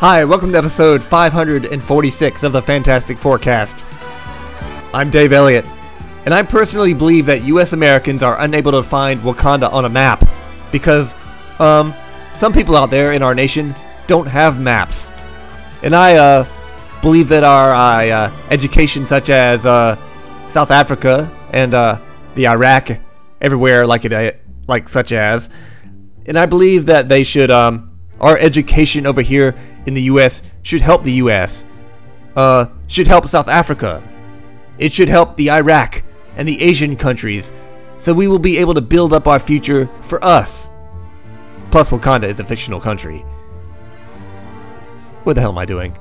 Hi, welcome to episode 546 of the Fantastic Forecast. I'm Dave Elliott, and I personally believe that US Americans are unable to find Wakanda on a map because, um, some people out there in our nation don't have maps. And I, uh, believe that our uh, education, such as, uh, South Africa and, uh, the Iraq, everywhere like it, uh, like such as, and I believe that they should, um, our education over here in the U.S. should help the U.S. Uh, should help South Africa. It should help the Iraq and the Asian countries, so we will be able to build up our future for us. Plus, Wakanda is a fictional country. What the hell am I doing?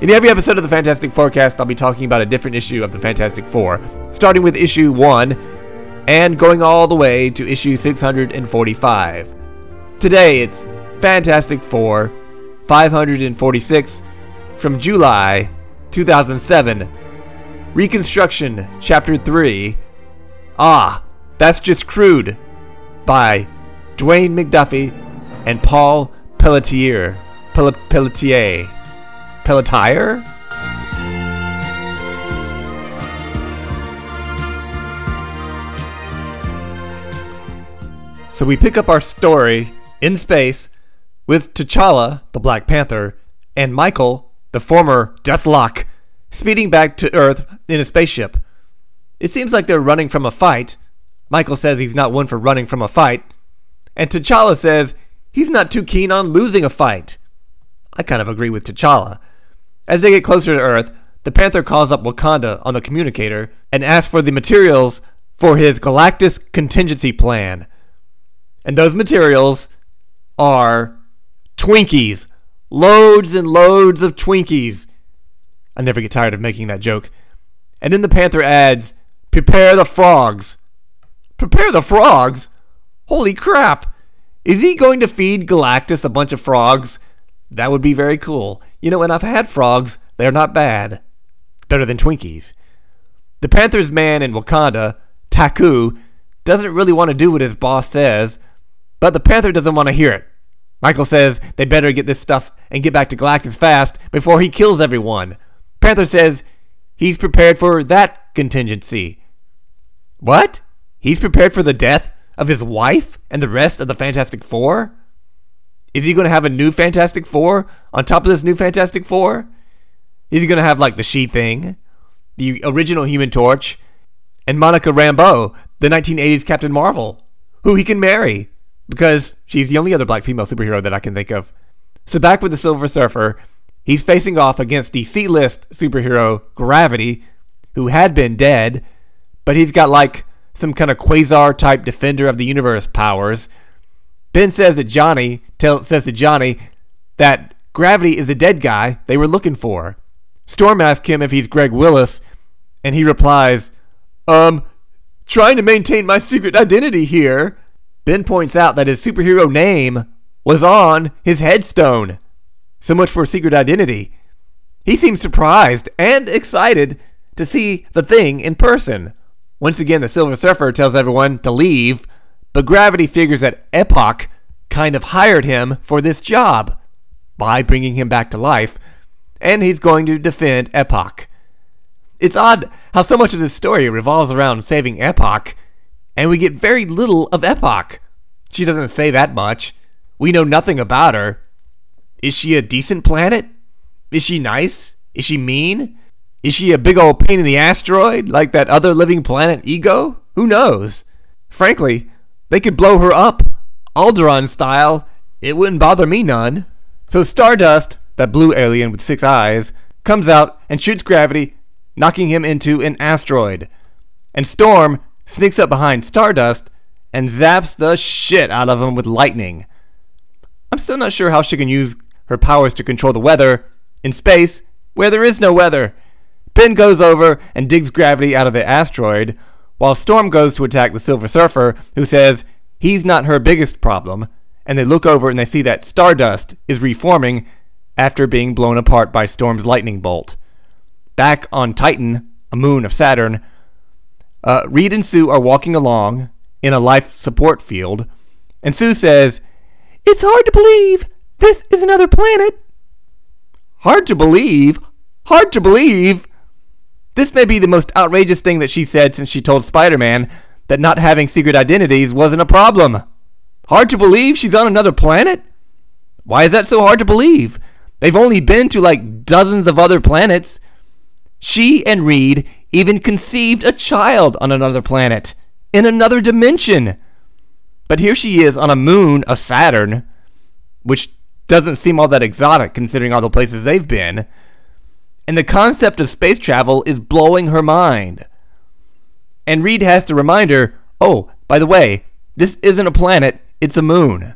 In every episode of the Fantastic Forecast, I'll be talking about a different issue of the Fantastic Four, starting with issue 1 and going all the way to issue 645. Today, it's Fantastic Four 546 from July 2007. Reconstruction, Chapter 3. Ah, that's just crude. By Dwayne McDuffie and Paul Pelletier. Pel- Pelletier. Pelletier? So we pick up our story in space with T'Challa, the Black Panther, and Michael, the former Deathlok, speeding back to Earth in a spaceship. It seems like they're running from a fight. Michael says he's not one for running from a fight. And T'Challa says he's not too keen on losing a fight. I kind of agree with T'Challa. As they get closer to Earth, the Panther calls up Wakanda on the communicator and asks for the materials for his Galactus contingency plan. And those materials are Twinkies. Loads and loads of Twinkies. I never get tired of making that joke. And then the Panther adds, Prepare the frogs. Prepare the frogs? Holy crap! Is he going to feed Galactus a bunch of frogs? That would be very cool. You know, and I've had frogs, they're not bad. Better than Twinkies. The Panther's man in Wakanda, Taku, doesn't really want to do what his boss says, but the Panther doesn't want to hear it. Michael says they better get this stuff and get back to Galactus fast before he kills everyone. Panther says he's prepared for that contingency. What? He's prepared for the death of his wife and the rest of the Fantastic Four? Is he going to have a new Fantastic Four on top of this new Fantastic Four? Is he going to have like the She Thing, the original Human Torch, and Monica Rambeau, the 1980s Captain Marvel, who he can marry? Because she's the only other black female superhero that I can think of. So back with the Silver Surfer, he's facing off against the C-list superhero Gravity, who had been dead, but he's got like some kind of quasar type defender of the universe powers. Ben says that Johnny tell, says to Johnny that Gravity is a dead guy they were looking for. Storm asks him if he's Greg Willis, and he replies, "Um, trying to maintain my secret identity here." Ben points out that his superhero name was on his headstone. So much for secret identity. He seems surprised and excited to see the thing in person. Once again, the Silver Surfer tells everyone to leave, but Gravity figures that Epoch kind of hired him for this job by bringing him back to life, and he's going to defend Epoch. It's odd how so much of this story revolves around saving Epoch and we get very little of Epoch. She doesn't say that much. We know nothing about her. Is she a decent planet? Is she nice? Is she mean? Is she a big old pain in the asteroid like that other living planet Ego? Who knows? Frankly, they could blow her up, Alderaan style. It wouldn't bother me none. So Stardust, that blue alien with six eyes, comes out and shoots Gravity, knocking him into an asteroid. And Storm sneaks up behind Stardust and zaps the shit out of him with lightning. I'm still not sure how she can use her powers to control the weather in space where there is no weather. Ben goes over and digs gravity out of the asteroid, while Storm goes to attack the Silver Surfer, who says he's not her biggest problem, and they look over and they see that Stardust is reforming after being blown apart by Storm's lightning bolt. Back on Titan, a moon of Saturn, uh, Reed and Sue are walking along in a life support field, and Sue says, It's hard to believe this is another planet. Hard to believe. Hard to believe. This may be the most outrageous thing that she said since she told Spider Man that not having secret identities wasn't a problem. Hard to believe she's on another planet? Why is that so hard to believe? They've only been to like dozens of other planets. She and Reed even conceived a child on another planet, in another dimension. But here she is on a moon of Saturn, which doesn't seem all that exotic considering all the places they've been. And the concept of space travel is blowing her mind. And Reed has to remind her oh, by the way, this isn't a planet, it's a moon.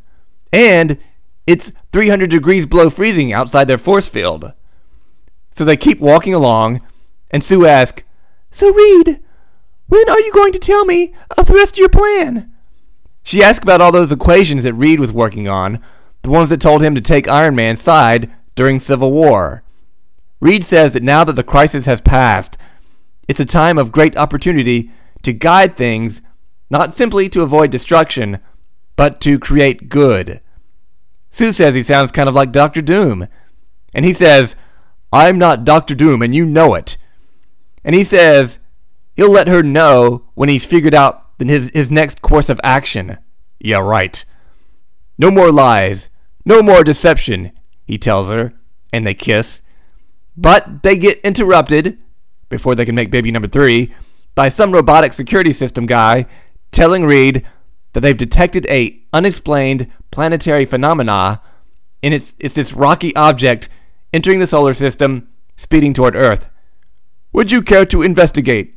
And it's 300 degrees below freezing outside their force field. So they keep walking along, and Sue asks, So, Reed, when are you going to tell me of the rest of your plan? She asks about all those equations that Reed was working on, the ones that told him to take Iron Man's side during Civil War. Reed says that now that the crisis has passed, it's a time of great opportunity to guide things not simply to avoid destruction, but to create good. Sue says he sounds kind of like Doctor Doom. And he says, I'm not Doctor Doom, and you know it. And he says he'll let her know when he's figured out his, his next course of action. Yeah, right. No more lies. No more deception, he tells her, and they kiss. But they get interrupted, before they can make baby number three, by some robotic security system guy telling Reed that they've detected a unexplained planetary phenomena, and it's, it's this rocky object entering the solar system, speeding toward Earth. Would you care to investigate?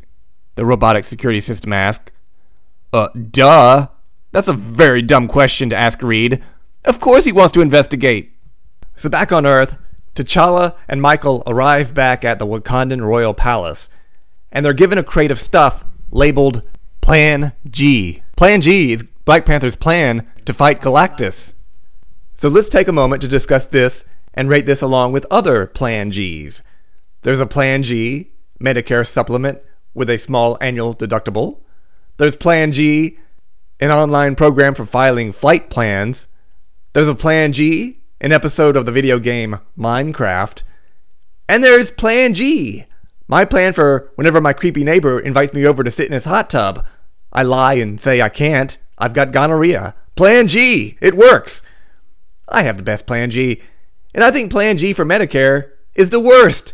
The robotic security system asked. Uh, duh. That's a very dumb question to ask Reed. Of course he wants to investigate. So back on Earth, T'Challa and Michael arrive back at the Wakandan royal palace, and they're given a crate of stuff labeled Plan G. Plan G is Black Panther's plan to fight Galactus. So let's take a moment to discuss this and rate this along with other Plan Gs. There's a Plan G Medicare supplement with a small annual deductible. There's Plan G, an online program for filing flight plans. There's a Plan G, an episode of the video game Minecraft. And there's Plan G, my plan for whenever my creepy neighbor invites me over to sit in his hot tub. I lie and say I can't. I've got gonorrhea. Plan G! It works! I have the best Plan G. And I think Plan G for Medicare is the worst.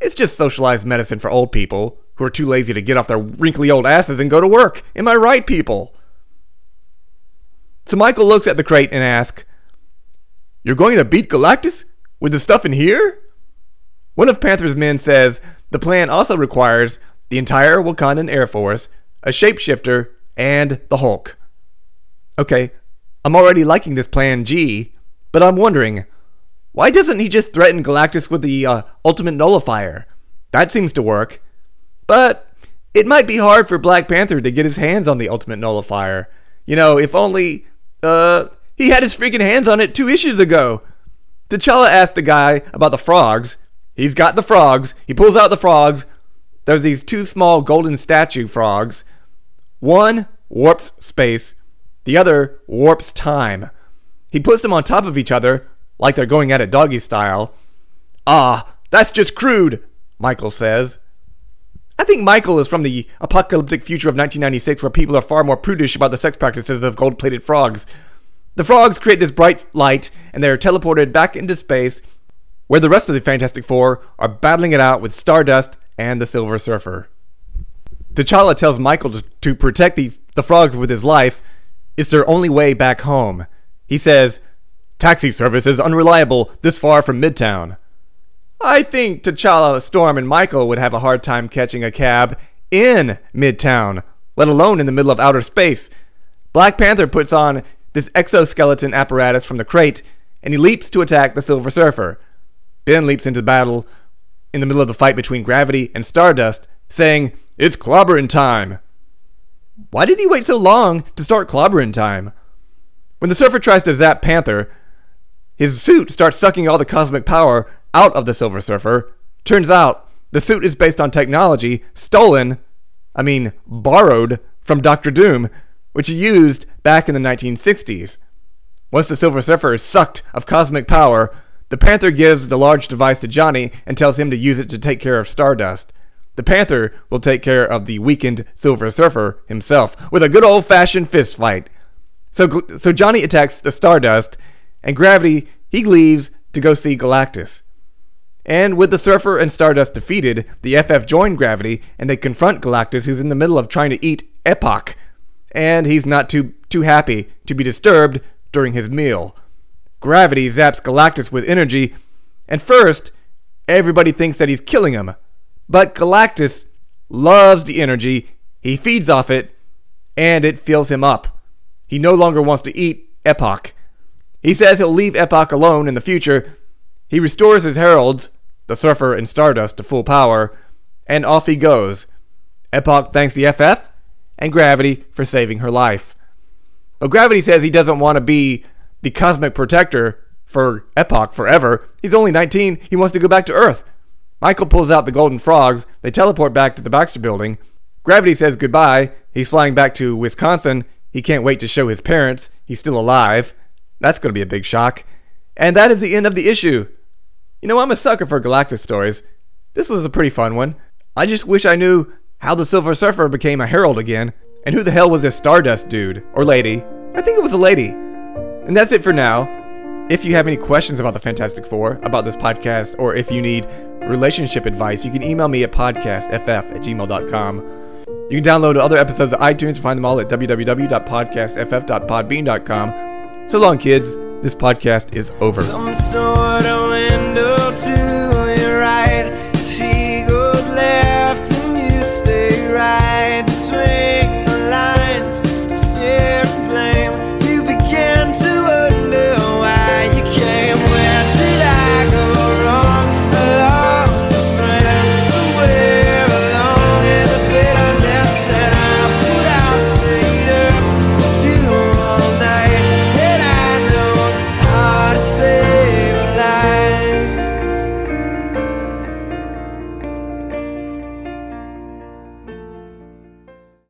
It's just socialized medicine for old people who are too lazy to get off their wrinkly old asses and go to work. Am I right, people? So Michael looks at the crate and asks, You're going to beat Galactus with the stuff in here? One of Panther's men says the plan also requires the entire Wakandan Air Force, a shapeshifter, and the Hulk. Okay, I'm already liking this plan G, but I'm wondering, why doesn't he just threaten Galactus with the uh, ultimate nullifier? That seems to work. But it might be hard for Black Panther to get his hands on the ultimate nullifier. You know, if only uh he had his freaking hands on it two issues ago. T'Challa asked the guy about the frogs. He's got the frogs. He pulls out the frogs. There's these two small golden statue frogs. One warps space, the other warps time. He puts them on top of each other, like they're going at it doggy style. Ah, that's just crude, Michael says. I think Michael is from the apocalyptic future of 1996 where people are far more prudish about the sex practices of gold plated frogs. The frogs create this bright light and they're teleported back into space where the rest of the Fantastic Four are battling it out with Stardust and the Silver Surfer. T'Challa tells Michael to, to protect the, the frogs with his life. It's their only way back home. He says, Taxi service is unreliable this far from Midtown. I think T'Challa, Storm, and Michael would have a hard time catching a cab in Midtown, let alone in the middle of outer space. Black Panther puts on this exoskeleton apparatus from the crate, and he leaps to attack the Silver Surfer. Ben leaps into battle in the middle of the fight between Gravity and Stardust, saying, It's clobbering time! Why did he wait so long to start clobbering time? When the Surfer tries to zap Panther, his suit starts sucking all the cosmic power out of the Silver Surfer. Turns out, the suit is based on technology stolen, I mean, borrowed from Doctor Doom, which he used back in the 1960s. Once the Silver Surfer is sucked of cosmic power, The Panther gives the large device to Johnny and tells him to use it to take care of Stardust. The Panther will take care of the weakened Silver Surfer himself with a good old fashioned fist fight. So, so Johnny attacks the Stardust, and Gravity, he leaves to go see Galactus. And with the Surfer and Stardust defeated, the FF join Gravity and they confront Galactus, who's in the middle of trying to eat Epoch. And he's not too, too happy to be disturbed during his meal. Gravity zaps Galactus with energy, and first, everybody thinks that he's killing him. But Galactus loves the energy, he feeds off it, and it fills him up. He no longer wants to eat Epoch. He says he'll leave Epoch alone in the future. He restores his heralds, the Surfer and Stardust, to full power, and off he goes. Epoch thanks the FF and Gravity for saving her life. But Gravity says he doesn't want to be the cosmic protector for Epoch forever. He's only 19. He wants to go back to Earth. Michael pulls out the golden frogs. They teleport back to the Baxter building. Gravity says goodbye. He's flying back to Wisconsin. He can't wait to show his parents he's still alive. That's going to be a big shock. And that is the end of the issue. You know, I'm a sucker for Galactus stories. This was a pretty fun one. I just wish I knew how the Silver Surfer became a herald again, and who the hell was this Stardust dude or lady. I think it was a lady. And that's it for now. If you have any questions about the Fantastic Four, about this podcast, or if you need relationship advice, you can email me at podcastff at gmail.com. You can download other episodes of iTunes and find them all at www.podcastff.podbean.com. So long, kids. This podcast is over.